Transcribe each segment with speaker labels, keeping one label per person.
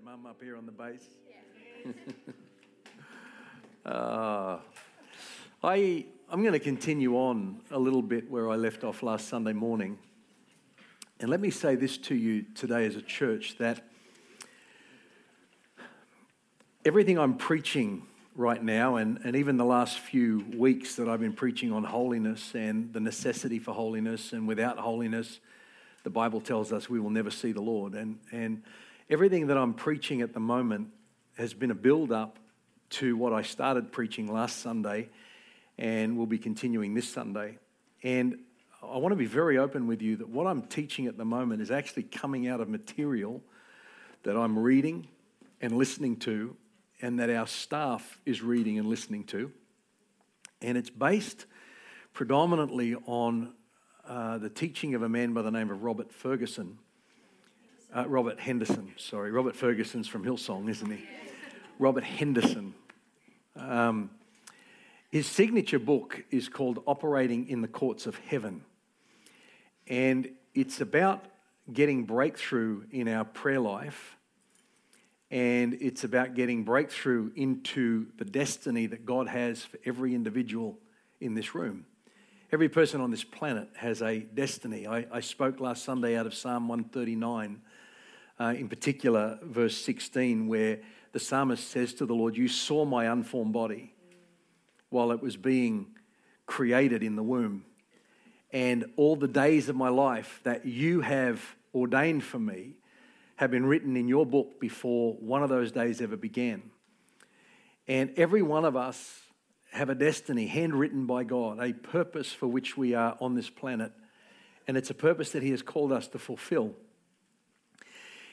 Speaker 1: mum up here on the bass. uh, I, I'm going to continue on a little bit where I left off last Sunday morning. And let me say this to you today as a church that everything I'm preaching right now, and, and even the last few weeks that I've been preaching on holiness and the necessity for holiness, and without holiness, the Bible tells us we will never see the Lord. And, and everything that I'm preaching at the moment has been a build up to what I started preaching last Sunday and will be continuing this Sunday. And I want to be very open with you that what I'm teaching at the moment is actually coming out of material that I'm reading and listening to, and that our staff is reading and listening to. And it's based predominantly on uh, the teaching of a man by the name of Robert Fergusson. Uh, Robert Henderson, sorry. Robert Fergusson's from Hillsong, isn't he? Robert Henderson. Um, his signature book is called Operating in the Courts of Heaven. And it's about getting breakthrough in our prayer life. And it's about getting breakthrough into the destiny that God has for every individual in this room. Every person on this planet has a destiny. I, I spoke last Sunday out of Psalm 139, uh, in particular, verse 16, where the psalmist says to the Lord, You saw my unformed body while it was being created in the womb. And all the days of my life that you have ordained for me have been written in your book before one of those days ever began. And every one of us have a destiny handwritten by God, a purpose for which we are on this planet. And it's a purpose that He has called us to fulfill.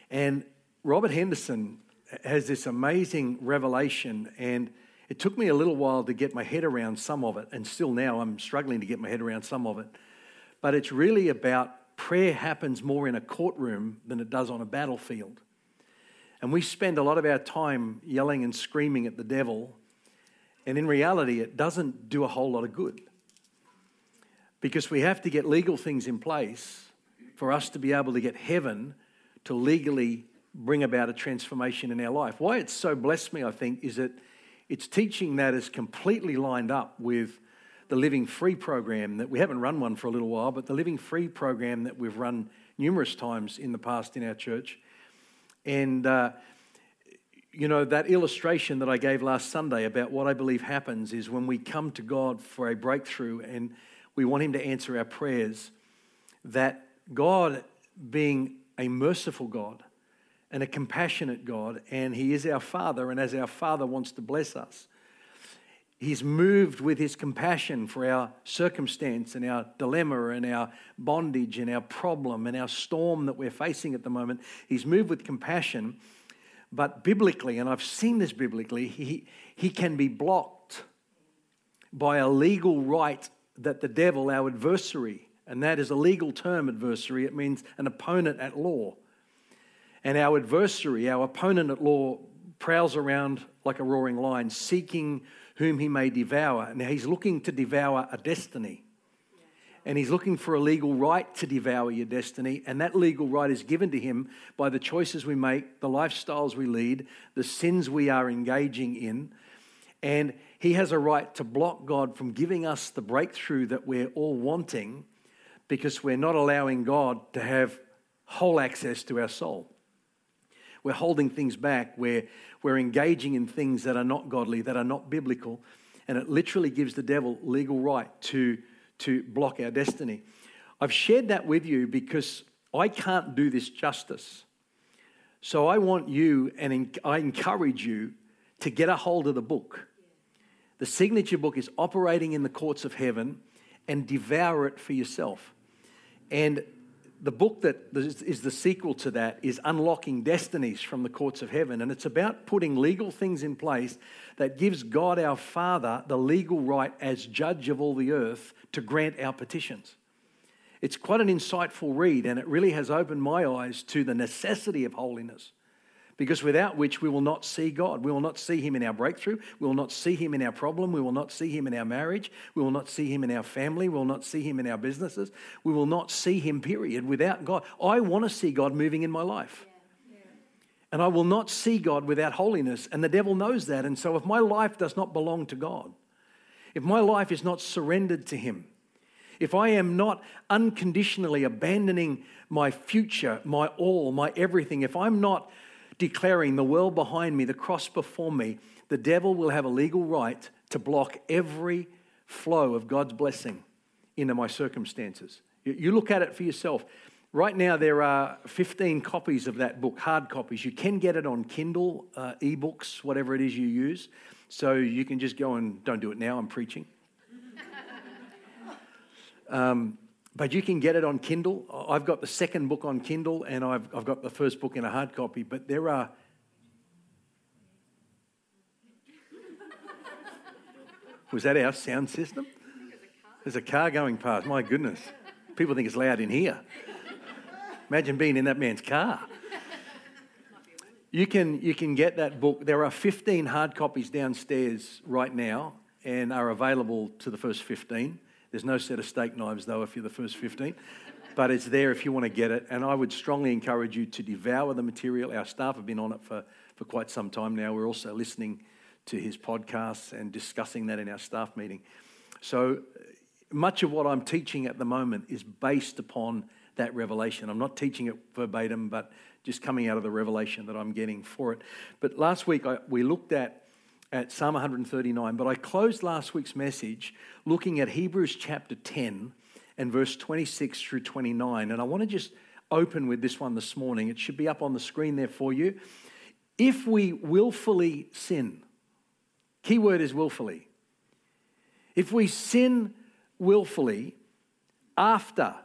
Speaker 1: And Robert Henderson has this amazing revelation, and it took me a little while to get my head around some of it, and still now I'm struggling to get my head around some of it. But it's really about prayer happens more in a courtroom than it does on a battlefield. And we spend a lot of our time yelling and screaming at the devil and in reality, it doesn't do a whole lot of good because we have to get legal things in place for us to be able to get heaven to legally bring about a transformation in our life. Why it's so blessed me, I think, is that it's teaching that is completely lined up with the Living Free program that we haven't run one for a little while, but the Living Free program that we've run numerous times in the past in our church. And uh, you know, that illustration that I gave last Sunday about what I believe happens is when we come to God for a breakthrough and we want Him to answer our prayers, that God, being a merciful God and a compassionate God, and He is our Father, and as our Father wants to bless us, He's moved with His compassion for our circumstance and our dilemma and our bondage and our problem and our storm that we're facing at the moment. He's moved with compassion but biblically, and I've seen this biblically, he, he can be blocked by a legal right that the devil, our adversary, and that is a legal term, adversary, it means an opponent at law. And our adversary, our opponent at law, prowls around like a roaring lion, seeking whom he may devour. Now, he's looking to devour a destiny and he's looking for a legal right to devour your destiny. And that legal right is given to him by the choices we make, the lifestyles we lead, the sins we are engaging in. And he has a right to block God from giving us the breakthrough that we're all wanting because we're not allowing God to have whole access to our soul. We're holding things back. We're, we're engaging in things that are not godly, that are not biblical. And it literally gives the devil legal right to to block our destiny. I've shared that with you because I can't do this justice. So I want you and I encourage you to get a hold of the book. The signature book is Operating in the Courts of Heaven and devour it for yourself. And the book that is the sequel to that is Unlocking Destinies from the Courts of Heaven. And it's about putting legal things in place that gives God our Father the legal right as judge of all the earth to grant our petitions. It's quite an insightful read, and it really has opened my eyes to the necessity of holiness. Because without which we will not see God. We will not see Him in our breakthrough. We will not see Him in our problem. We will not see Him in our marriage. We will not see Him in our family. We will not see Him in our businesses. We will not see Him, period, without God. I want to see God moving in my life. And I will not see God without holiness. And the devil knows that. And so if my life does not belong to God, if my life is not surrendered to Him, if I am not unconditionally abandoning my future, my all, my everything, if I'm not declaring the world behind me, the cross before me, the devil will have a legal right to block every flow of God's blessing into my circumstances. You look at it for yourself. Right now, there are 15 copies of that book, hard copies. You can get it on Kindle, uh, ebooks, whatever it is you use. So you can just go and don't do it now, I'm preaching. um, but you can get it on Kindle. I've got the second book on Kindle and I've, I've got the first book in a hard copy. But there are. Was that our sound system? There's a car going past. My goodness. People think it's loud in here. Imagine being in that man's car. You can, you can get that book. There are 15 hard copies downstairs right now and are available to the first 15. There's no set of steak knives, though, if you're the first 15. But it's there if you want to get it. And I would strongly encourage you to devour the material. Our staff have been on it for, for quite some time now. We're also listening to his podcasts and discussing that in our staff meeting. So much of what I'm teaching at the moment is based upon that revelation. I'm not teaching it verbatim, but just coming out of the revelation that I'm getting for it. But last week I, we looked at, at Psalm 139, but I closed last week's message looking at Hebrews chapter 10 and verse 26 through 29. And I want to just open with this one this morning. It should be up on the screen there for you. If we willfully sin, key word is willfully. If we sin willfully after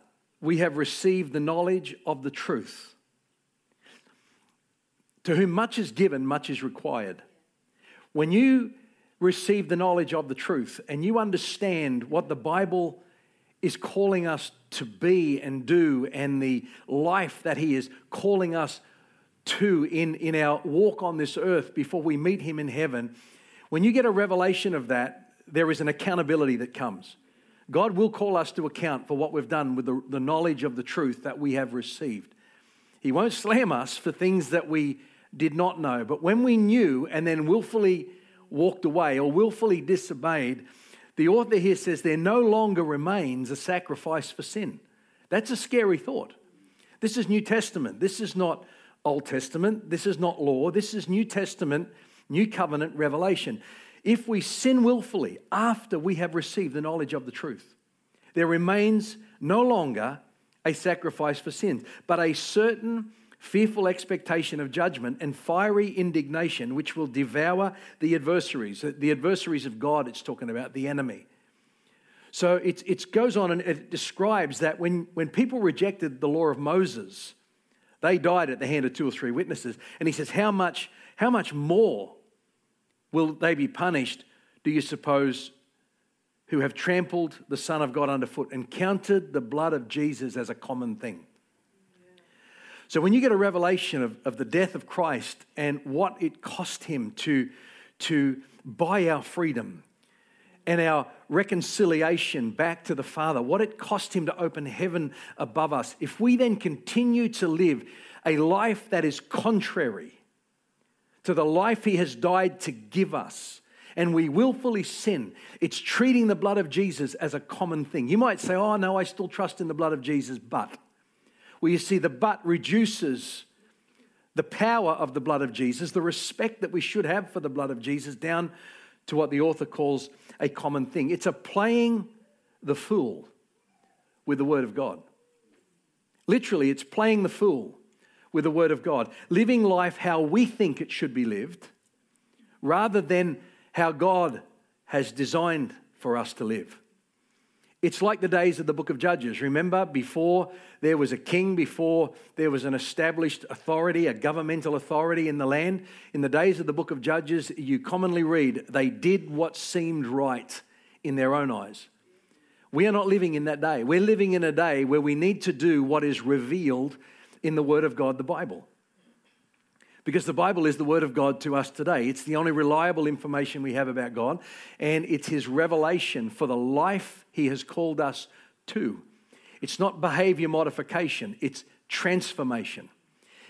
Speaker 1: we have received the knowledge of the truth. To whom much is given, much is required. When you receive the knowledge of the truth and you understand what the Bible is calling us to be and do and the life that He is calling us to in, in our walk on this earth before we meet Him in heaven, when you get a revelation of that, there is an accountability that comes. God will call us to account for what we've done with the, the knowledge of the truth that we have received. He won't slam us for things that we did not know. But when we knew and then willfully walked away or willfully disobeyed, the author here says there no longer remains a sacrifice for sin. That's a scary thought. This is New Testament. This is not Old Testament. This is not law. This is New Testament, New Covenant revelation if we sin willfully after we have received the knowledge of the truth, there remains no longer a sacrifice for sins, but a certain fearful expectation of judgment and fiery indignation which will devour the adversaries, the adversaries of God, it's talking about, the enemy. So it, it goes on and it describes that when, when people rejected the law of Moses, they died at the hand of two or three witnesses. And he says, How much, how much more will they be punished, do you suppose, who have trampled the Son of God underfoot and counted the blood of Jesus as a common thing? So, when you get a revelation of, of the death of Christ and what it cost him to, to buy our freedom and our reconciliation back to the Father, what it cost him to open heaven above us, if we then continue to live a life that is contrary to the life he has died to give us, and we willfully sin, it's treating the blood of Jesus as a common thing. You might say, Oh, no, I still trust in the blood of Jesus, but. Well, you see, the but reduces the power of the blood of Jesus, the respect that we should have for the blood of Jesus, down to what the author calls a common thing. It's a playing the fool with the Word of God. Literally, it's playing the fool with the Word of God, living life how we think it should be lived, rather than how God has designed for us to live. It's like the days of the book of Judges. Remember, before there was a king, before there was an established authority, a governmental authority in the land, in the days of the book of Judges, you commonly read, they did what seemed right in their own eyes. We are not living in that day. We're living in a day where we need to do what is revealed in the Word of God, the Bible. Because the Bible is the Word of God to us today. It's the only reliable information we have about God, and it's His revelation for the life He has called us to. It's not behavior modification, it's transformation.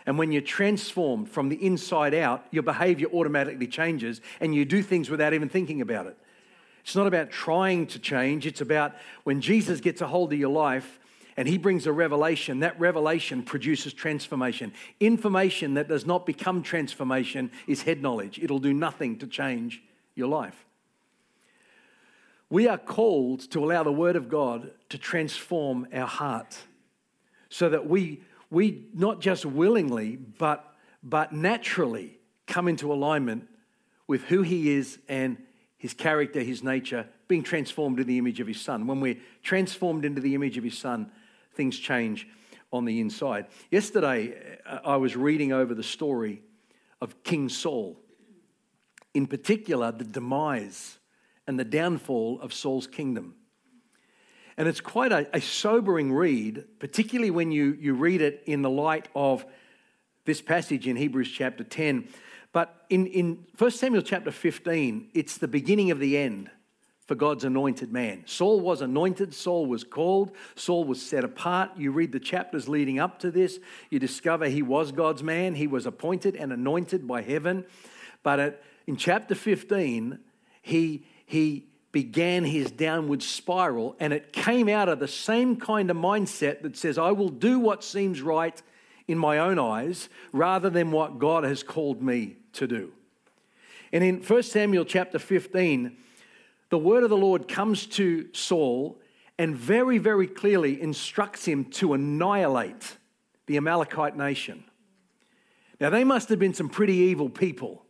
Speaker 1: And when you're transformed from the inside out, your behavior automatically changes and you do things without even thinking about it. It's not about trying to change, it's about when Jesus gets a hold of your life and he brings a revelation, that revelation produces transformation. Information that does not become transformation is head knowledge, it'll do nothing to change your life. We are called to allow the Word of God to transform our heart so that we, we not just willingly, but, but naturally come into alignment with who He is and His character, His nature, being transformed in the image of His Son. When we're transformed into the image of His Son, things change on the inside. Yesterday, uh, I was reading over the story of King Saul, in particular, the demise and the downfall of Saul's kingdom. And it's quite a, a, sobering read, particularly when you, you read it in the light of this passage in Hebrews chapter 10. But in, in 1 Samuel chapter 15, it's the beginning of the end for God's anointed man. Saul was anointed, Saul was called, Saul was set apart. You read the chapters leading up to this, you discover he was God's man, he was appointed and anointed by heaven. But at, in chapter 15, he, he began his downward spiral, and it came out of the same kind of mindset that says, I will do what seems right in my own eyes rather than what God has called me to do. And in 1 Samuel chapter 15, the word of the Lord comes to Saul and very, very clearly instructs him to annihilate the Amalekite nation. Now, they must have been some pretty evil people.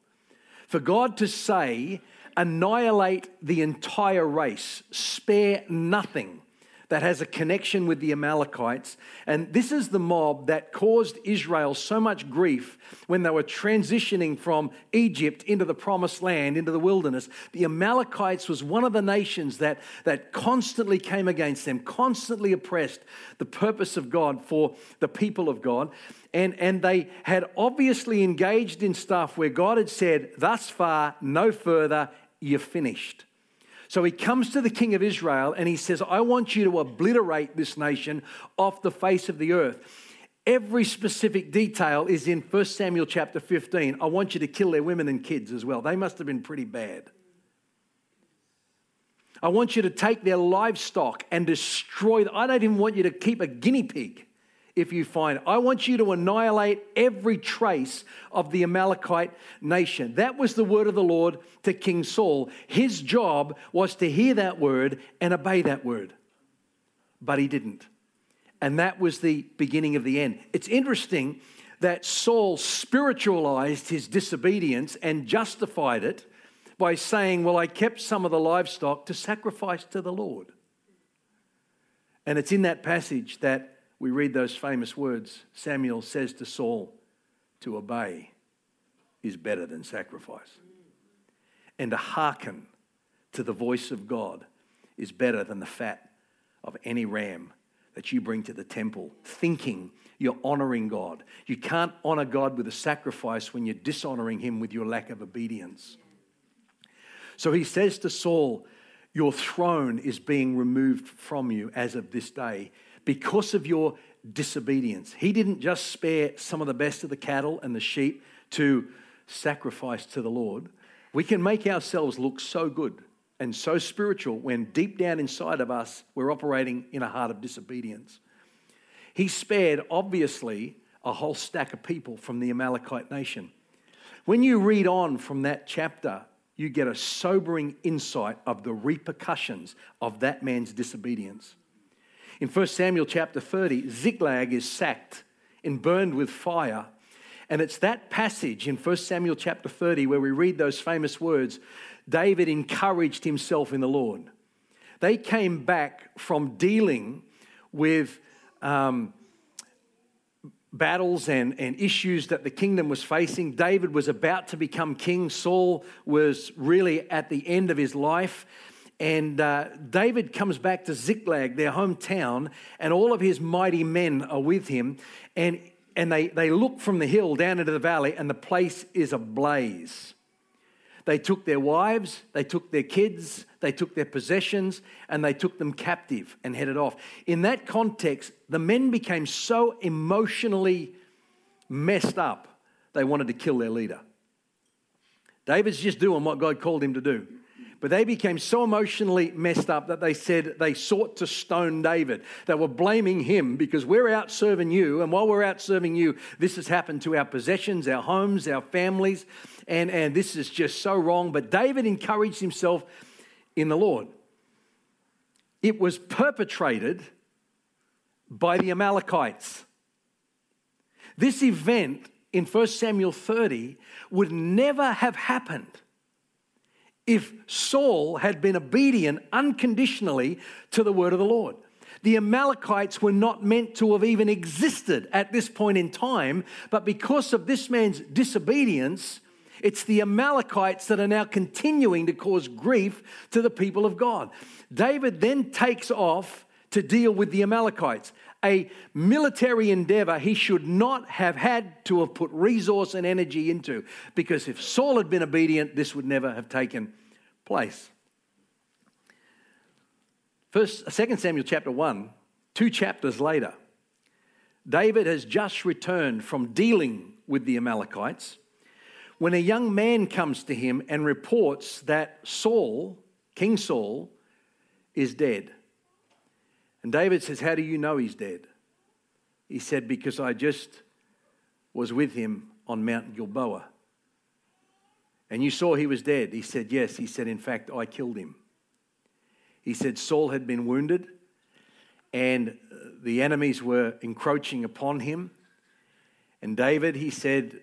Speaker 1: For God to say annihilate the entire race, spare nothing that has a connection with the Amalekites. And this is the mob that caused Israel so much grief when they were transitioning from Egypt into the promised land, into the wilderness. The Amalekites was one of the nations that, that constantly came against them, constantly oppressed the purpose of God for the people of God. And, and they had obviously engaged in stuff where God had said, Thus far, no further, you're finished. So he comes to the king of Israel and he says, I want you to obliterate this nation off the face of the earth. Every specific detail is in 1 Samuel chapter 15. I want you to kill their women and kids as well. They must have been pretty bad. I want you to take their livestock and destroy them. I don't even want you to keep a guinea pig if you find. I want you to annihilate every trace of the Amalekite nation. That was the word of the Lord to King Saul. His job was to hear that word and obey that word. But he didn't. And that was the beginning of the end. It's interesting that Saul spiritualized his disobedience and justified it by saying, Well, I kept some of the livestock to sacrifice to the Lord. And it's in that passage that we read those famous words Samuel says to Saul, to obey is better than sacrifice. And to hearken to the voice of God is better than the fat of any ram that you bring to the temple, thinking you're honoring God. You can't honor God with a sacrifice when you're dishonoring Him with your lack of obedience. So he says to Saul, Your throne is being removed from you as of this day because of your disobedience. He didn't just spare some of the best of the cattle and the sheep to sacrifice to the Lord. We can make ourselves look so good and so spiritual when deep down inside of us we're operating in a heart of disobedience. He spared, obviously, a whole stack of people from the Amalekite nation. When you read on from that chapter, you get a sobering insight of the repercussions of that man's disobedience. In 1 Samuel chapter 30, Ziklag is sacked and burned with fire. And it's that passage in 1 Samuel chapter 30 where we read those famous words David encouraged himself in the Lord. They came back from dealing with um, battles and, and issues that the kingdom was facing. David was about to become king, Saul was really at the end of his life. And uh, David comes back to Ziklag, their hometown, and all of his mighty men are with him. And, and they, they look from the hill down into the valley, and the place is ablaze. They took their wives, they took their kids, they took their possessions, and they took them captive and headed off. In that context, the men became so emotionally messed up, they wanted to kill their leader. David's just doing what God called him to do. But they became so emotionally messed up that they said they sought to stone David. They were blaming him because we're out serving you, and while we're out serving you, this has happened to our possessions, our homes, our families, and, and this is just so wrong. But David encouraged himself in the Lord. It was perpetrated by the Amalekites. This event in 1 Samuel 30 would never have happened if Saul had been obedient unconditionally to the word of the Lord. The Amalekites were not meant to have even existed at this point in time, but because of this man's disobedience, it's the Amalekites that are now continuing to cause grief to the people of God. David then takes off to deal with the Amalekites a military endeavor he should not have had to have put resource and energy into because if Saul had been obedient, this would never have taken place. First, 2 Samuel chapter 1, two chapters later, David has just returned from dealing with the Amalekites when a young man comes to him and reports that Saul, King Saul, is dead. And David says, How do you know he's dead? He said, Because I just was with him on Mount Gilboa. And you saw he was dead. He said, Yes. He said, In fact, I killed him. He said, Saul had been wounded and uh, the enemies were encroaching upon him. And David, he said,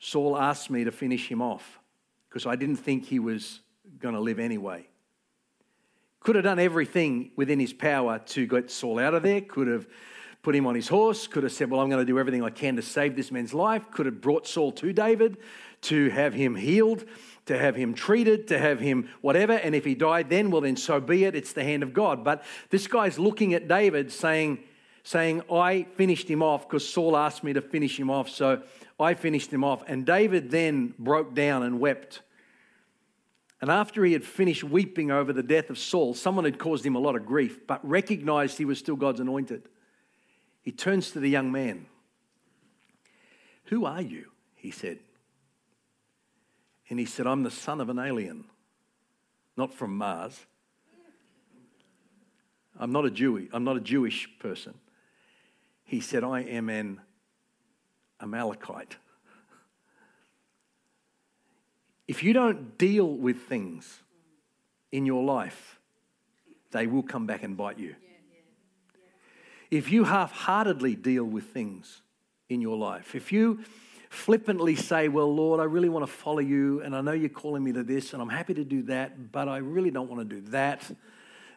Speaker 1: Saul asked me to finish him off because I didn't think he was going to live anyway. Could have done everything within his power to get Saul out of there, could have put him on his horse, could have said, Well, I'm going to do everything I can to save this man's life, could have brought Saul to David to have him healed, to have him treated, to have him whatever. And if he died then, well, then so be it. It's the hand of God. But this guy's looking at David saying, saying, I finished him off because Saul asked me to finish him off. So I finished him off. And David then broke down and wept and after he had finished weeping over the death of Saul, someone had caused him a lot of grief, but recognized he was still God's anointed. He turns to the young man. Who are you? He said. And he said, I'm the son of an alien, not from Mars. I'm not a Jew. I'm not a Jewish person. He said, I am an Amalekite. If you don't deal with things in your life, they will come back and bite you. If you half heartedly deal with things in your life, if you flippantly say, Well, Lord, I really want to follow you, and I know you're calling me to this, and I'm happy to do that, but I really don't want to do that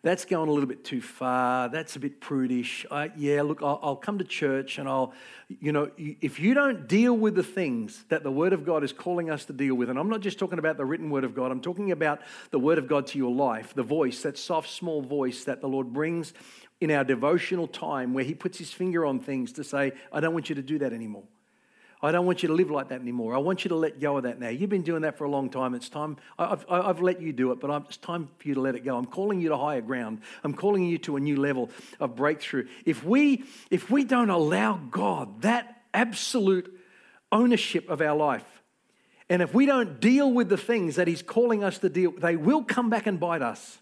Speaker 1: that's going a little bit too far. That's a bit prudish. I, yeah, look, I'll, I'll come to church and I'll, you know, if you don't deal with the things that the Word of God is calling us to deal with, and I'm not just talking about the written Word of God, I'm talking about the Word of God to your life, the voice, that soft, small voice that the Lord brings in our devotional time where He puts His finger on things to say, I don't want you to do that anymore. I don't want you to live like that anymore. I want you to let go of that now. You've been doing that for a long time. It's time. I've, I've let you do it, but it's time for you to let it go. I'm calling you to higher ground. I'm calling you to a new level of breakthrough. If we, if we don't allow God that absolute ownership of our life, and if we don't deal with the things that He's calling us to deal, they will come back and bite us.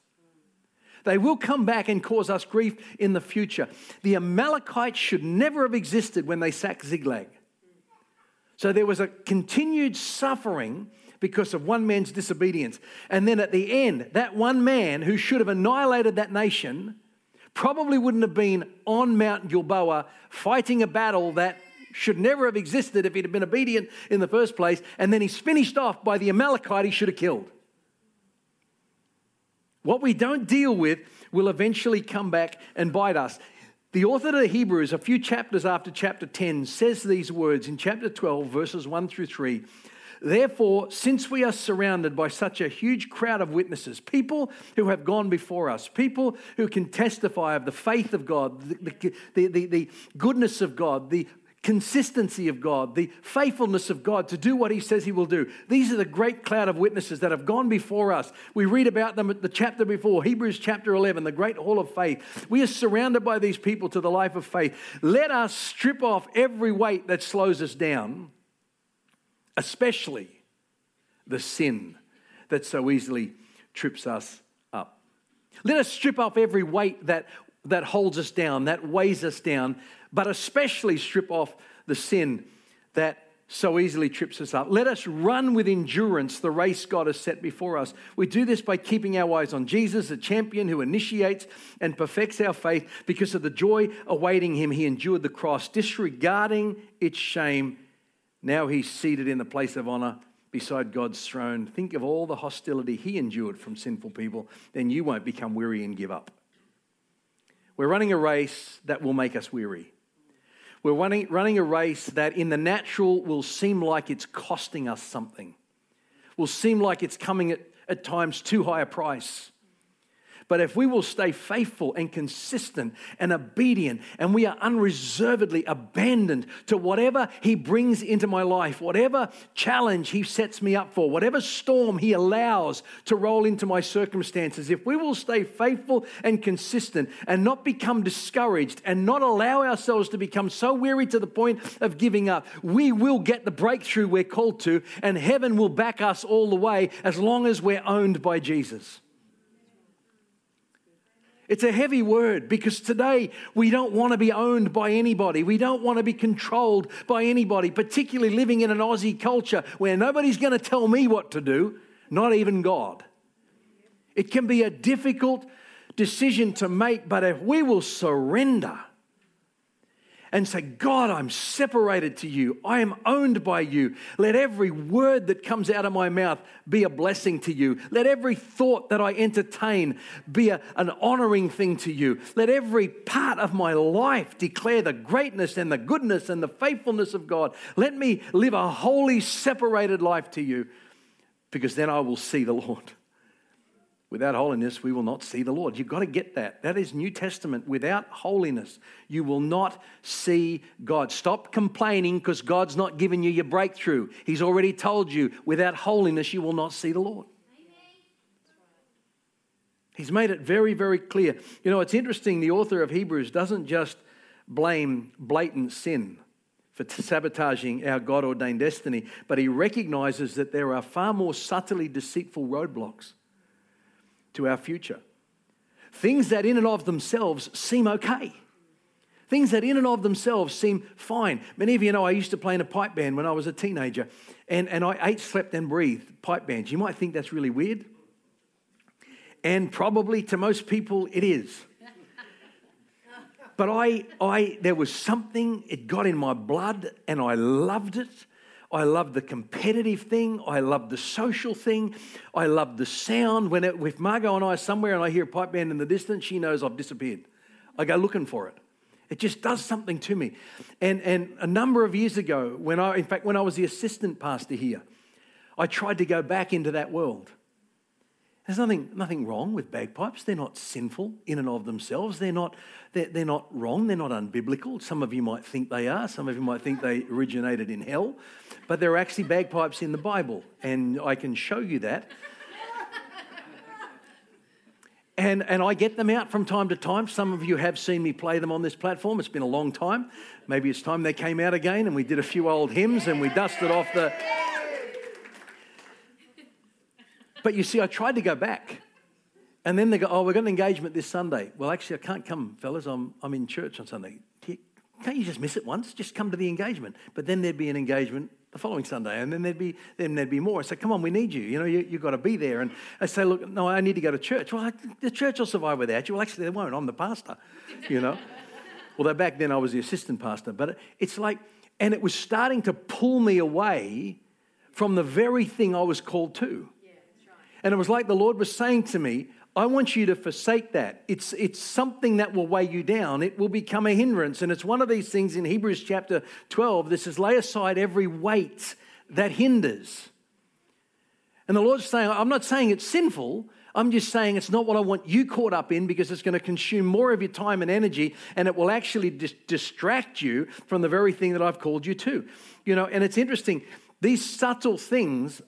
Speaker 1: They will come back and cause us grief in the future. The Amalekites should never have existed when they sacked Ziklag. So there was a continued suffering because of one man's disobedience. And then at the end, that one man who should have annihilated that nation probably wouldn't have been on Mount Gilboa fighting a battle that should never have existed if he'd have been obedient in the first place. And then he's finished off by the Amalekite he should have killed. What we don't deal with will eventually come back and bite us. The author of the Hebrews, a few chapters after chapter 10, says these words in chapter 12, verses 1 through 3. Therefore, since we are surrounded by such a huge crowd of witnesses, people who have gone before us, people who can testify of the faith of God, the, the, the, the goodness of God, the consistency of God, the faithfulness of God to do what He says He will do. These are the great cloud of witnesses that have gone before us. We read about them at the chapter before, Hebrews chapter 11, the great hall of faith. We are surrounded by these people to the life of faith. Let us strip off every weight that slows us down, especially the sin that so easily trips us up. Let us strip off every weight that, that holds us down, that weighs us down but especially strip off the sin that so easily trips us up. Let us run with endurance the race God has set before us. We do this by keeping our eyes on Jesus, the champion who initiates and perfects our faith. Because of the joy awaiting him, he endured the cross, disregarding its shame. Now he's seated in the place of honor beside God's throne. Think of all the hostility he endured from sinful people, then you won't become weary and give up. We're running a race that will make us weary. We're running, running a race that in the natural will seem like it's costing us something, will seem like it's coming at, at times too high a price. But if we will stay faithful and consistent and obedient, and we are unreservedly abandoned to whatever He brings into my life, whatever challenge He sets me up for, whatever storm He allows to roll into my circumstances, if we will stay faithful and consistent and not become discouraged and not allow ourselves to become so weary to the point of giving up, we will get the breakthrough we're called to, and heaven will back us all the way as long as we're owned by Jesus. It's a heavy word because today we don't want to be owned by anybody. We don't want to be controlled by anybody, particularly living in an Aussie culture where nobody's going to tell me what to do, not even God. It can be a difficult decision to make, but if we will surrender and say, God, I'm separated to you. I am owned by you. Let every word that comes out of my mouth be a blessing to you. Let every thought that I entertain be a, an honoring thing to you. Let every part of my life declare the greatness and the goodness and the faithfulness of God. Let me live a holy, separated life to you because then I will see the Lord. Without holiness, we will not see the Lord. You've got to get that. That is New Testament. Without holiness, you will not see God. Stop complaining because God's not giving you your breakthrough. He's already told you, without holiness, you will not see the Lord. He's made it very, very clear. You know, it's interesting, the author of Hebrews doesn't just blame blatant sin for sabotaging our God ordained destiny, but he recognizes that there are far more subtly deceitful roadblocks to our future. Things that in and of themselves seem okay. Things that in and of themselves seem fine. Many of you know I used to play in a pipe band when I was a teenager, and, and I ate, slept, and breathed pipe bands. You might think that's really weird. And probably to most people it is. But I, I, there was something, it got in my blood, and I loved it. I love the competitive thing. I love the social thing. I love the sound. When it, if Margot and I somewhere and I hear a pipe band in the distance, she knows I've disappeared. I go looking for it. It just does something to me. And, and a number of years ago, when I, in fact, when I was the assistant pastor here, I tried to go back into that world. There's nothing, nothing wrong with bagpipes. They're not sinful in and of themselves. They're not, they're, they're not wrong. They're not unbiblical. Some of you might think they are. Some of you might think they originated in hell. But there are actually bagpipes in the Bible, and I can show you that. And, and I get them out from time to time. Some of you have seen me play them on this platform. It's been a long time. Maybe it's time they came out again and we did a few old hymns and we dusted off the, but you see, I tried to go back. And then they go, oh, we've got an engagement this Sunday. Well, actually, I can't come, fellas. I'm, I'm in church on Sunday. Can't you just miss it once? Just come to the engagement. But then there'd be an engagement the following Sunday, and then there'd be then there'd be more. I say, come on, we need you. You know, you, have got to be there. And I say, look, no, I need to go to church. Well, I, the church will survive without you. Well, actually, they won't. I'm the pastor. You know. Although back then I was the assistant pastor, but it's like, and it was starting to pull me away from the very thing I was called to. And it was like the Lord was saying to me, I want you to forsake that. It's, it's something that will weigh you down. It will become a hindrance. And it's one of these things in Hebrews chapter 12. This is lay aside every weight that hinders. And the Lord's saying, I'm not saying it's sinful. I'm just saying it's not what I want you caught up in because it's going to consume more of your time and energy and it will actually dis- distract you from the very thing that I've called you to. You know, and it's interesting, these subtle things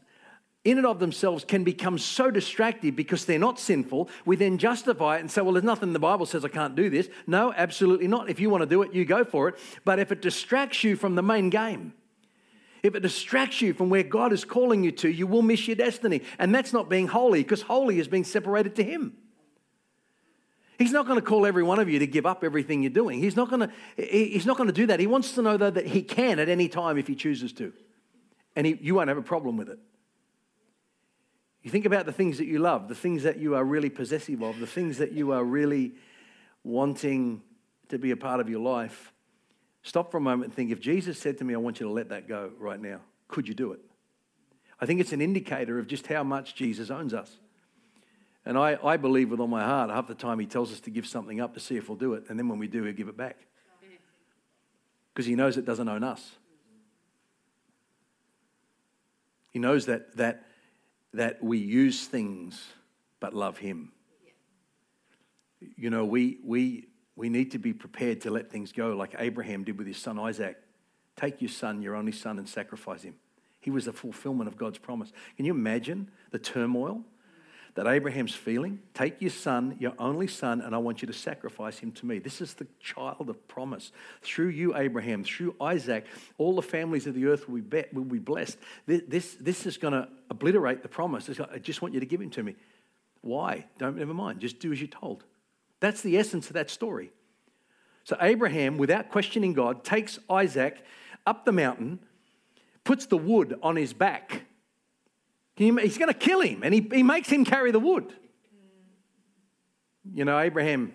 Speaker 1: in and of themselves can become so distractive because they're not sinful. We then justify it and say, well, there's nothing the Bible says I can't do this. No, absolutely not. If you want to do it, you go for it. But if it distracts you from the main game, if it distracts you from where God is calling you to, you will miss your destiny. And that's not being holy, because holy is being separated to Him. He's not going to call every one of you to give up everything you're doing. He's not going to, he's not going to do that. He wants to know, though, that He can at any time if He chooses to. And he, you won't have a problem with it. You think about the things that you love, the things that you are really possessive of, the things that you are really wanting to be a part of your life. Stop for a moment and think if Jesus said to me, I want you to let that go right now, could you do it? I think it's an indicator of just how much Jesus owns us. And I, I believe with all my heart, half the time he tells us to give something up to see if we'll do it. And then when we do, he'll give it back. Because he knows it doesn't own us. He knows that, that, that we use things but love him. You know, we, we, we need to be prepared to let things go like Abraham did with his son Isaac. Take your son, your only son, and sacrifice him. He was the fulfillment of God's promise. Can you imagine the turmoil that Abraham's feeling? Take your son, your only son, and I want you to sacrifice him to me. This is the child of promise. Through you, Abraham, through Isaac, all the families of the earth will be, will be blessed. This, this, this is going to obliterate the promise. I just want you to give him to me. Why? Don't, never mind. Just do as you're told. That's the essence of that story. So Abraham, without questioning God, takes Isaac up the mountain, puts the wood on his back. He's going to kill him, and he, he makes him carry the wood. You know, Abraham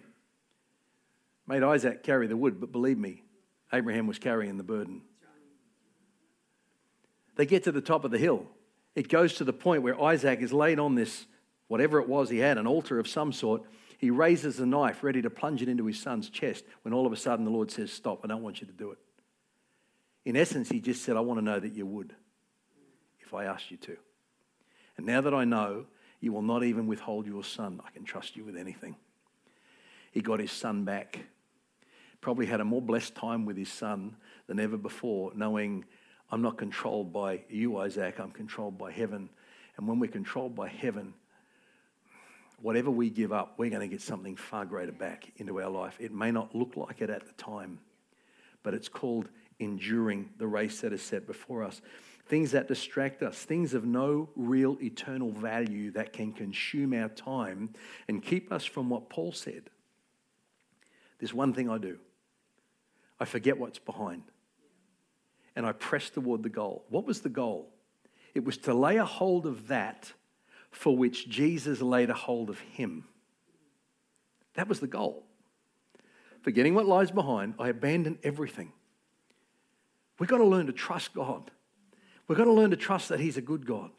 Speaker 1: made Isaac carry the wood, but believe me, Abraham was carrying the burden. They get to the top of the hill. It goes to the point where Isaac is laid on this, whatever it was he had, an altar of some sort, he raises the knife, ready to plunge it into his son's chest, when all of a sudden the Lord says, Stop, I don't want you to do it. In essence, he just said, I want to know that you would if I asked you to. And now that I know you will not even withhold your son, I can trust you with anything. He got his son back. Probably had a more blessed time with his son than ever before, knowing I'm not controlled by you, Isaac, I'm controlled by heaven. And when we're controlled by heaven, whatever we give up, we're going to get something far greater back into our life. It may not look like it at the time, but it's called enduring the race that is set before us. Things that distract us, things of no real eternal value that can consume our time and keep us from what Paul said. There's one thing I do I forget what's behind and I press toward the goal. What was the goal? It was to lay a hold of that for which Jesus laid a hold of him. That was the goal. Forgetting what lies behind, I abandon everything. We've got to learn to trust God. We've got to learn to trust that He's a good God.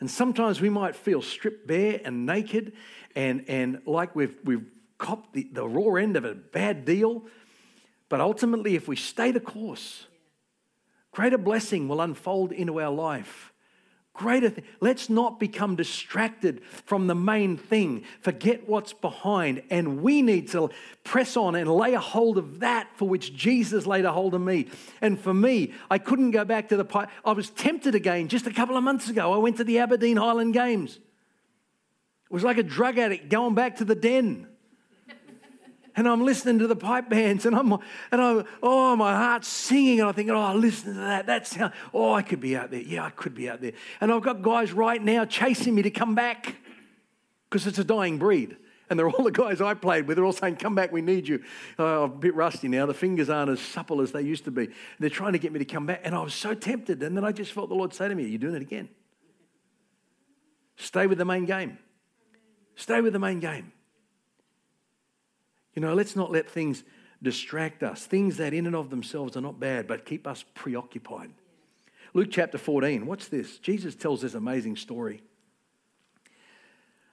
Speaker 1: And sometimes we might feel stripped bare and naked and, and like we've, we've copped the, the raw end of a bad deal. But ultimately, if we stay the course, greater blessing will unfold into our life greater thing. Let's not become distracted from the main thing. Forget what's behind. And we need to press on and lay a hold of that for which Jesus laid a hold of me. And for me, I couldn't go back to the pipe. I was tempted again just a couple of months ago. I went to the Aberdeen Highland Games. It was like a drug addict going back to the den and I'm listening to the pipe bands, and I'm, and I'm, oh, my heart's singing, and I'm thinking, oh, listen to that. That sound, oh, I could be out there. Yeah, I could be out there. And I've got guys right now chasing me to come back because it's a dying breed. And they're all the guys I played with. They're all saying, come back, we need you. Oh, I'm a bit rusty now. The fingers aren't as supple as they used to be. They're trying to get me to come back. And I was so tempted. And then I just felt the Lord say to me, you're doing it again. Stay with the main game. Stay with the main game. You know, let's not let things distract us, things that in and of themselves are not bad, but keep us preoccupied. Luke chapter 14, what's this? Jesus tells this amazing story.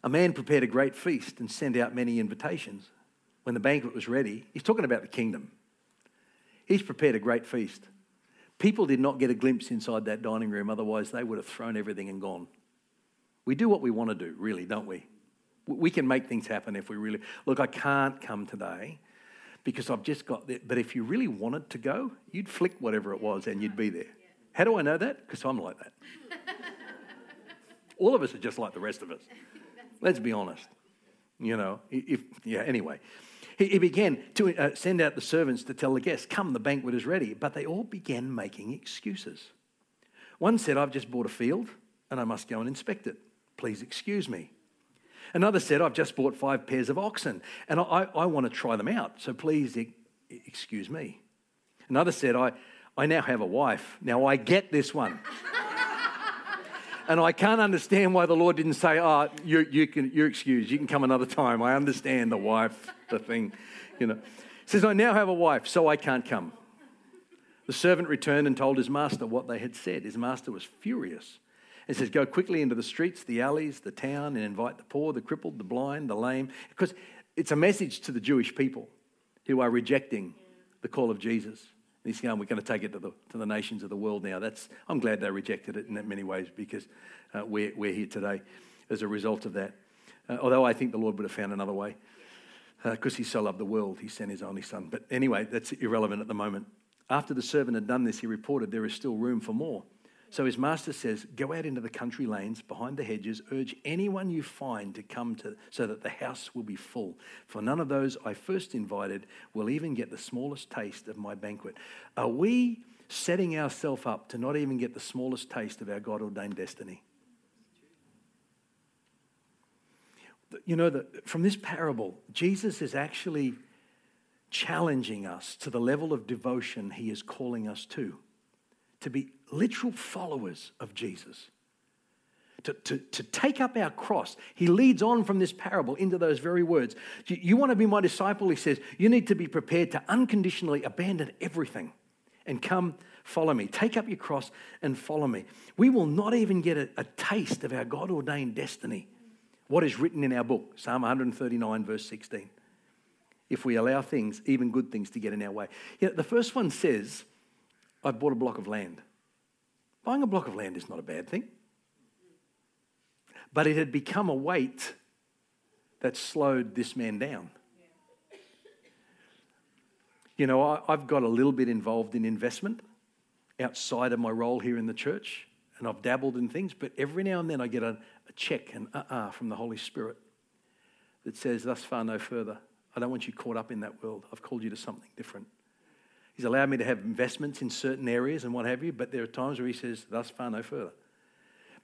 Speaker 1: A man prepared a great feast and sent out many invitations. When the banquet was ready, he's talking about the kingdom. He's prepared a great feast. People did not get a glimpse inside that dining room, otherwise, they would have thrown everything and gone. We do what we want to do, really, don't we? We can make things happen if we really. Look, I can't come today because I've just got that. But if you really wanted to go, you'd flick whatever it was and you'd be there. How do I know that? Because I'm like that. All of us are just like the rest of us. Let's be honest. You know, if, yeah, anyway. He, began to uh, send out the servants to tell the guests, Come, the banquet is ready. But they all began making excuses. One said, I've just bought a field and I must go and inspect it. Please excuse me. Another said, I've just bought five pairs of oxen and I, I want to try them out, so please excuse me. Another said, I, I now have a wife. Now I get this one. and I can't understand why the Lord didn't say, Oh, you, you can, you're excused. You can come another time. I understand the wife, the thing, you know. says, I now have a wife, so I can't come. The servant returned and told his master what they had said. His master was furious it says, Go quickly into the streets, the alleys, the town, and invite the poor, the crippled, the blind, the lame. Because it's a message to the Jewish people who are rejecting the call of Jesus. And he's going, We're going to take it to the, to the nations of the world now. That's, I'm glad they rejected it in many ways because uh, we're, we're here today as a result of that. Uh, although I think the Lord would have found another way because uh, he so loved the world, he sent his only son. But anyway, that's irrelevant at the moment. After the servant had done this, he reported, There is still room for more. So his master says, Go out into the country lanes behind the hedges, urge anyone you find to come to, so that the house will be full. For none of those I first invited will even get the smallest taste of my banquet. Are we setting ourselves up to not even get the smallest taste of our God ordained destiny? You know, that from this parable, Jesus is actually challenging us to the level of devotion he is calling us to to be literal followers of Jesus. To, to, to take up our cross. He leads on from this parable into those very words. You, you want to be my disciple, he says, you need to be prepared to unconditionally abandon everything and come follow me. Take up your cross and follow me. We will not even get a, a taste of our God ordained destiny, what is written in our book, Psalm 139, verse 16, if we allow things, even good things, to get in our way. You know, the first one says, "I've bought a block of land. Buying a block of land is not a bad thing. But it had become a weight that slowed this man down. You know, I, have got a little bit involved in investment outside of my role here in the church, and I've dabbled in things, but every now and then I get a, a check, and uh uh from the Holy Spirit that says, Thus far, no further. I don't want you caught up in that world. I've called you to something different. He's allowed me to have investments in certain areas and what have you, but there are times where he says, thus far, no further.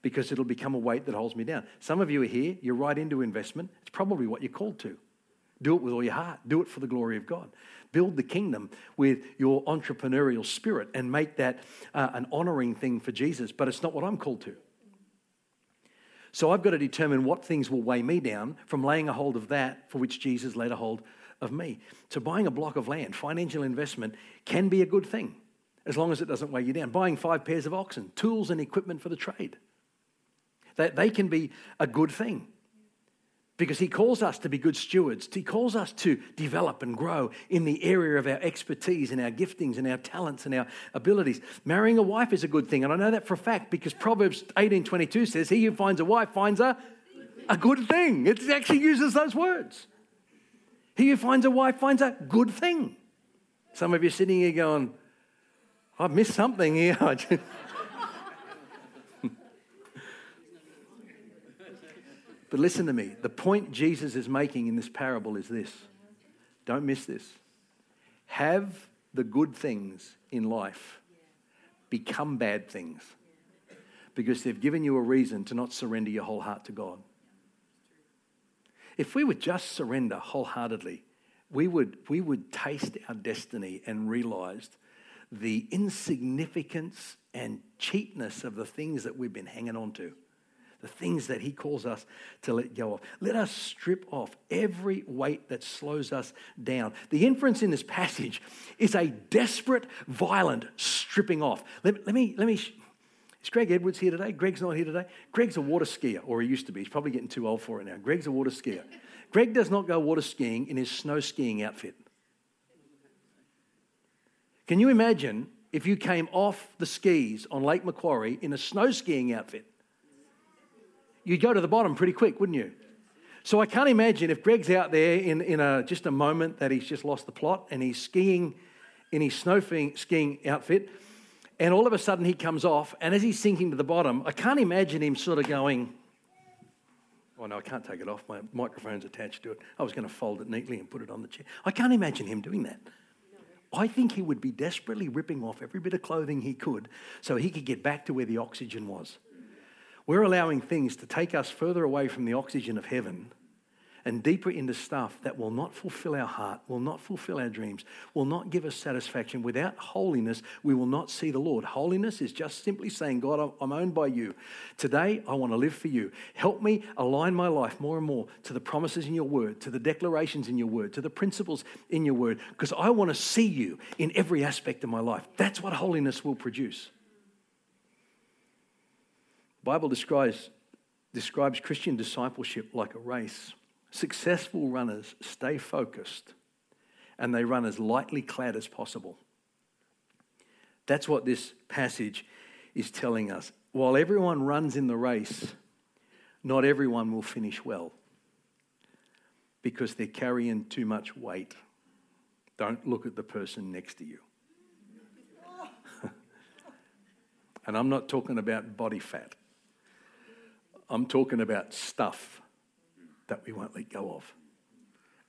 Speaker 1: Because it'll become a weight that holds me down. Some of you are here, you're right into investment. It's probably what you're called to. Do it with all your heart, do it for the glory of God. Build the kingdom with your entrepreneurial spirit and make that uh, an honoring thing for Jesus, but it's not what I'm called to. So I've got to determine what things will weigh me down from laying a hold of that for which Jesus laid a hold of me. So buying a block of land, financial investment, can be a good thing as long as it doesn't weigh you down. Buying five pairs of oxen, tools and equipment for the trade, that they can be a good thing because he calls us to be good stewards. He calls us to develop and grow in the area of our expertise and our giftings and our talents and our abilities. Marrying a wife is a good thing, and I know that for a fact because Proverbs 18:22 says, "He who finds a wife finds a a good thing." It actually uses those words. He who finds a wife finds a good thing. Some of you sitting here going, I've missed something here. but listen to me. The point Jesus is making in this parable is this don't miss this. Have the good things in life become bad things because they've given you a reason to not surrender your whole heart to God. If we would just surrender wholeheartedly, we would, we would taste our destiny and realize the insignificance and cheapness of the things that we've been hanging on to, the things that He calls us to let go of. Let us strip off every weight that slows us down. The inference in this passage is a desperate, violent stripping off. Let, let me, let me is Greg Edwards here today? Greg's not here today. Greg's a water skier, or he used to be. He's probably getting too old for it now. Greg's a water skier. Greg does not go water skiing in his snow skiing outfit. Can you imagine if you came off the skis on Lake Macquarie in a snow skiing outfit? You'd go to the bottom pretty quick, wouldn't you? So I can't imagine if Greg's out there in, in a, just a moment that he's just lost the plot and he's skiing in his snow skiing outfit, and all of a sudden he comes off, and as he's sinking to the bottom, I can't imagine him sort of going, Oh, no, I can't take it off. My microphone's attached to it. I was going to fold it neatly and put it on the chair. I can't imagine him doing that. I think he would be desperately ripping off every bit of clothing he could so he could get back to where the oxygen was. We're allowing things to take us further away from the oxygen of heaven and deeper into stuff that will not fulfill our heart, will not fulfill our dreams, will not give us satisfaction. Without holiness, we will not see the Lord. Holiness is just simply saying, God, I'm owned by you. Today, I want to live for you. Help me align my life more and more to the promises in your word, to the declarations in your word, to the principles in your word, because I want to see you in every aspect of my life. That's what holiness will produce. The Bible describes, describes Christian discipleship like a race. Successful runners stay focused and they run as lightly clad as possible. That's what this passage is telling us. While everyone runs in the race, not everyone will finish well because they're carrying too much weight. Don't look at the person next to you. and I'm not talking about body fat, I'm talking about stuff that we won't let go of.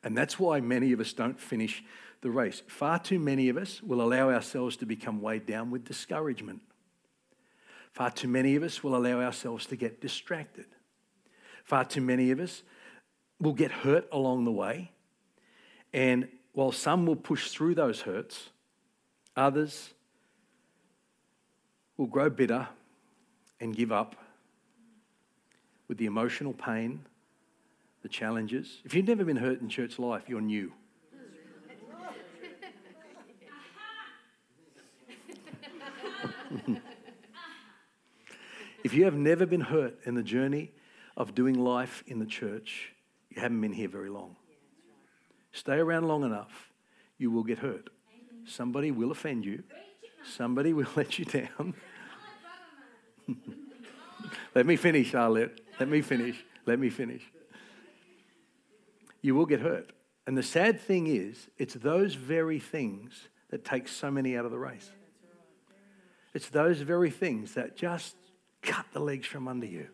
Speaker 1: And that's why many of us don't finish the race. Far too many of us will allow ourselves to become weighed down with discouragement. Far too many of us will allow ourselves to get distracted. Far too many of us will get hurt along the way. And while some will push through those hurts, others will grow bitter and give up with the emotional pain the challenges. If you've never been hurt in church life, you're new. if you have never been hurt in the journey of doing life in the church, you haven't been here very long. Stay around long enough, you will get hurt. Somebody will offend you, somebody will let you down. Let me finish, Arlette. Let me finish. Let me finish you will get hurt. And the sad thing is, it's those very things that take so many out of the race. It's those very things that just cut the legs from under you.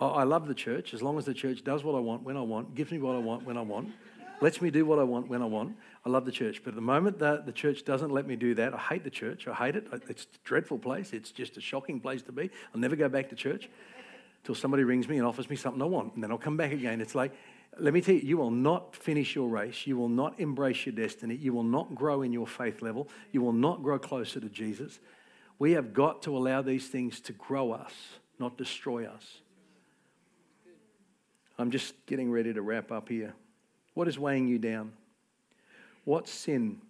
Speaker 1: I love the church as long as the church does what I want when I want, gives me what I want when I want, lets me do what I want when I want. I love the church. But at the moment that the church doesn't let me do that, I hate the church. I hate it. It's a dreadful place. It's just a shocking place to be. I'll never go back to church till somebody rings me and offers me something I want. And then I'll come back again. It's like, let me tell you, you will not finish your race. You will not embrace your destiny. You will not grow in your faith level. You will not grow closer to Jesus. We have got to allow these things to grow us, not destroy us. I'm just getting ready to wrap up here. What is weighing you down? What sin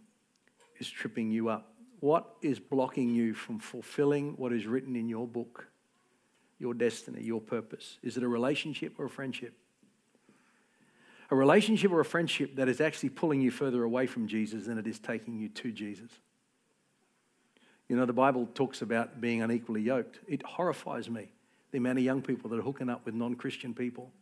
Speaker 1: is tripping you up? What is blocking you from fulfilling what is written in your book? Your destiny, your purpose? Is it a relationship or a friendship? A relationship or a friendship that is actually pulling you further away from Jesus than it is taking you to Jesus. You know, the Bible talks about being unequally yoked. It horrifies me, the amount of young people that are hooking up with non Christian people.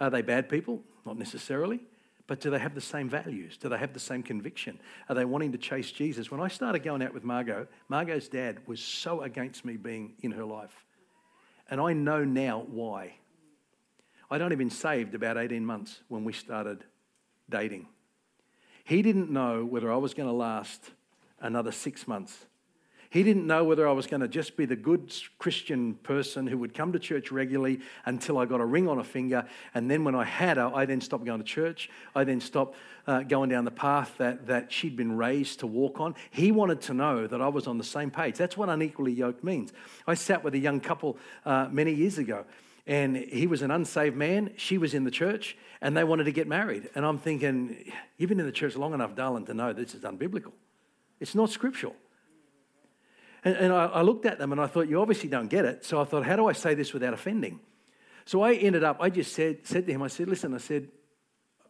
Speaker 1: Are they bad people? Not necessarily. But do they have the same values? Do they have the same conviction? Are they wanting to chase Jesus? When I started going out with Margot, Margot's dad was so against me being in her life. And I know now why. I'd only been saved about 18 months when we started dating. He didn't know whether I was going to last another six months he didn't know whether I was going to just be the good Christian person who would come to church regularly until I got a ring on a finger. And then when I had her, I then stopped going to church. I then stopped uh, going down the path that, that she'd been raised to walk on. He wanted to know that I was on the same page. That's what unequally yoked means. I sat with a young couple uh, many years ago. And he was an unsaved man. She was in the church, and they wanted to get married. And I'm thinking, you've been in the church long enough, darling, to know this is unbiblical. It's not scriptural. And, and I, I looked at them and I thought, you obviously don't get it. So I thought, how do I say this without offending? So I ended up, I just said, said to him, I said, listen, I said,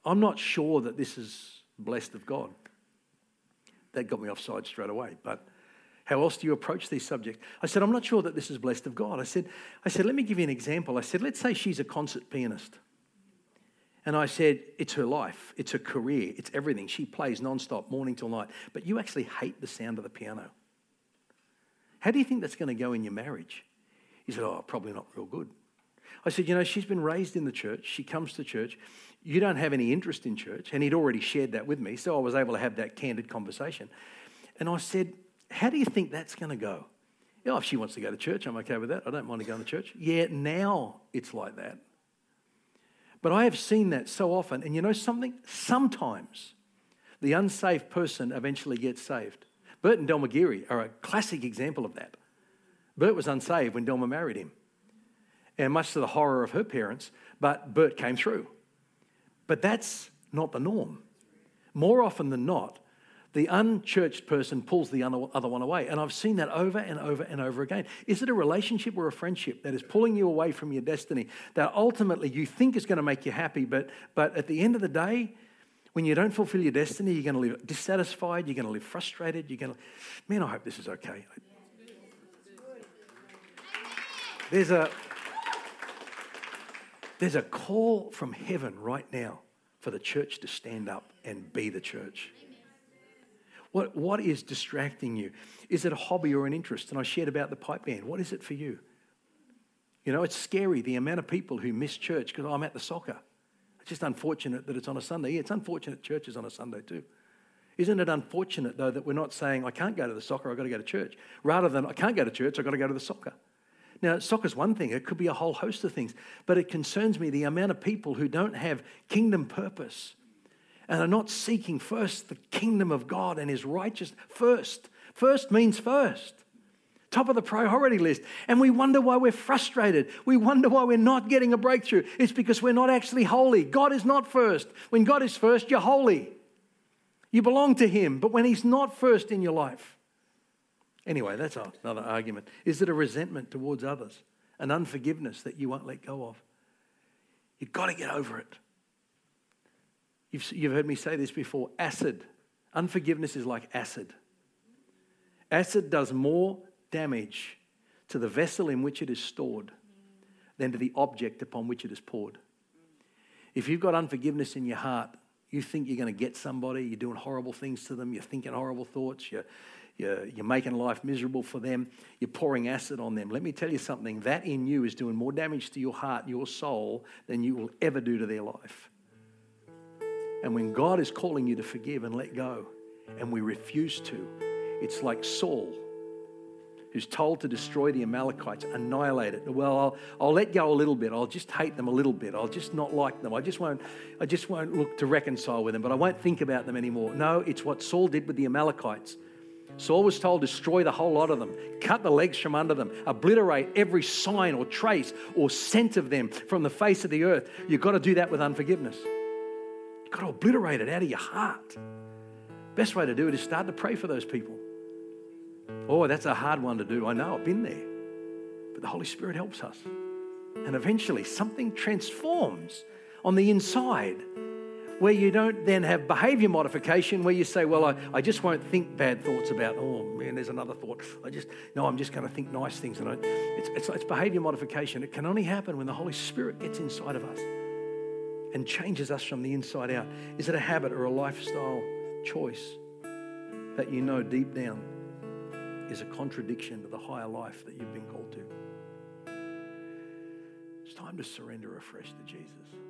Speaker 1: I'm not sure that this is blessed of God. That got me offside straight away. But How else do you approach these subjects? I said, I'm not sure that this is blessed of God. I said, I said, let me give you an example. I said, let's say she's a concert pianist. And I said, it's her life, it's her career, it's everything. She plays nonstop, morning till night. But you actually hate the sound of the piano. How do you think that's going to go in your marriage? He said, Oh, probably not real good. I said, You know, she's been raised in the church. She comes to church. You don't have any interest in church. And he'd already shared that with me. So I was able to have that candid conversation. And I said, How do you think that's going to go? Oh, if she wants to go to church, I'm okay with that. I don't mind her going to church. Yeah, now it's like that. But I have seen that so often. And you know something? Sometimes the unsafe person eventually gets saved. Bert and Delma Geary are a classic example of that. Bert was unsaved when Delma married him. And much to the horror of her parents, but Bert came through. But that's not the norm. More often than not, the unchurched person pulls the other one away. And I've seen that over and over and over again. Is it a relationship or a friendship that is pulling you away from your destiny that ultimately you think is going to make you happy, but, but at the end of the day, when you don't fulfill your destiny, you're going to live dissatisfied, you're going to live frustrated, you're going to. Man, I hope this is okay. There's a, there's a call from heaven right now for the church to stand up and be the church. What, what is distracting you? Is it a hobby or an interest? And I shared about the pipe band. What is it for you? You know, it's scary the amount of people who miss church because I'm at the soccer. It's just unfortunate that it's on a Sunday. Yeah, it's unfortunate church is on a Sunday too. Isn't it unfortunate, though, that we're not saying, I can't go to the soccer, I've got to go to church, rather than, I can't go to church, I've got to go to the soccer? Now, soccer's one thing, it could be a whole host of things, but it concerns me the amount of people who don't have kingdom purpose and are not seeking first the kingdom of God and his righteousness. First. First means first. Top of the priority list. And we wonder why we're frustrated. We wonder why we're not getting a breakthrough. It's because we're not actually holy. God is not first. When God is first, you're holy. You belong to him. But when he's not first in your life, anyway, that's another argument. Is it a resentment towards others? An unforgiveness that you won't let go of? You've got to get over it. You've, you've heard me say this before acid. Unforgiveness is like acid. Acid does more damage to the vessel in which it is stored than to the object upon which it is poured. If you've got unforgiveness in your heart, you think you're going to get somebody, you're doing horrible things to them, you're thinking horrible thoughts, you're, you're, you're, making life miserable for them, you're pouring acid on them. Let me tell you something that in you is doing more damage to your heart, your soul, than you will ever do to their life. And when God is calling you to forgive and let go, and we refuse to, it's like Saul, who's told to destroy the Amalekites, annihilate it. Well, I'll, I'll let go a little bit. I'll just hate them a little bit. I'll just not like them. I just won't. I just won't look to reconcile with them. But I won't think about them anymore. No, it's what Saul did with the Amalekites. Saul was told, destroy the whole lot of them, cut the legs from under them, obliterate every sign or trace or scent of them from the face of the earth. You've got to do that with unforgiveness You've got to obliterate it out of your heart. Best way to do it is start to pray for those people. Oh, that's a hard one to do. I know, I've been there. But the Holy Spirit helps us. And eventually, something transforms on the inside where you don't then have behavior modification where you say, Well, I, I just won't think bad thoughts about, oh man, there's another thought. I just, no, I'm just going to think nice things. And I, it's, it's, it's behavior modification. It can only happen when the Holy Spirit gets inside of us and changes us from the inside out? Is it a habit or a lifestyle choice that you know deep down is a contradiction to the higher life that you've been called to? It's time to surrender afresh to Jesus.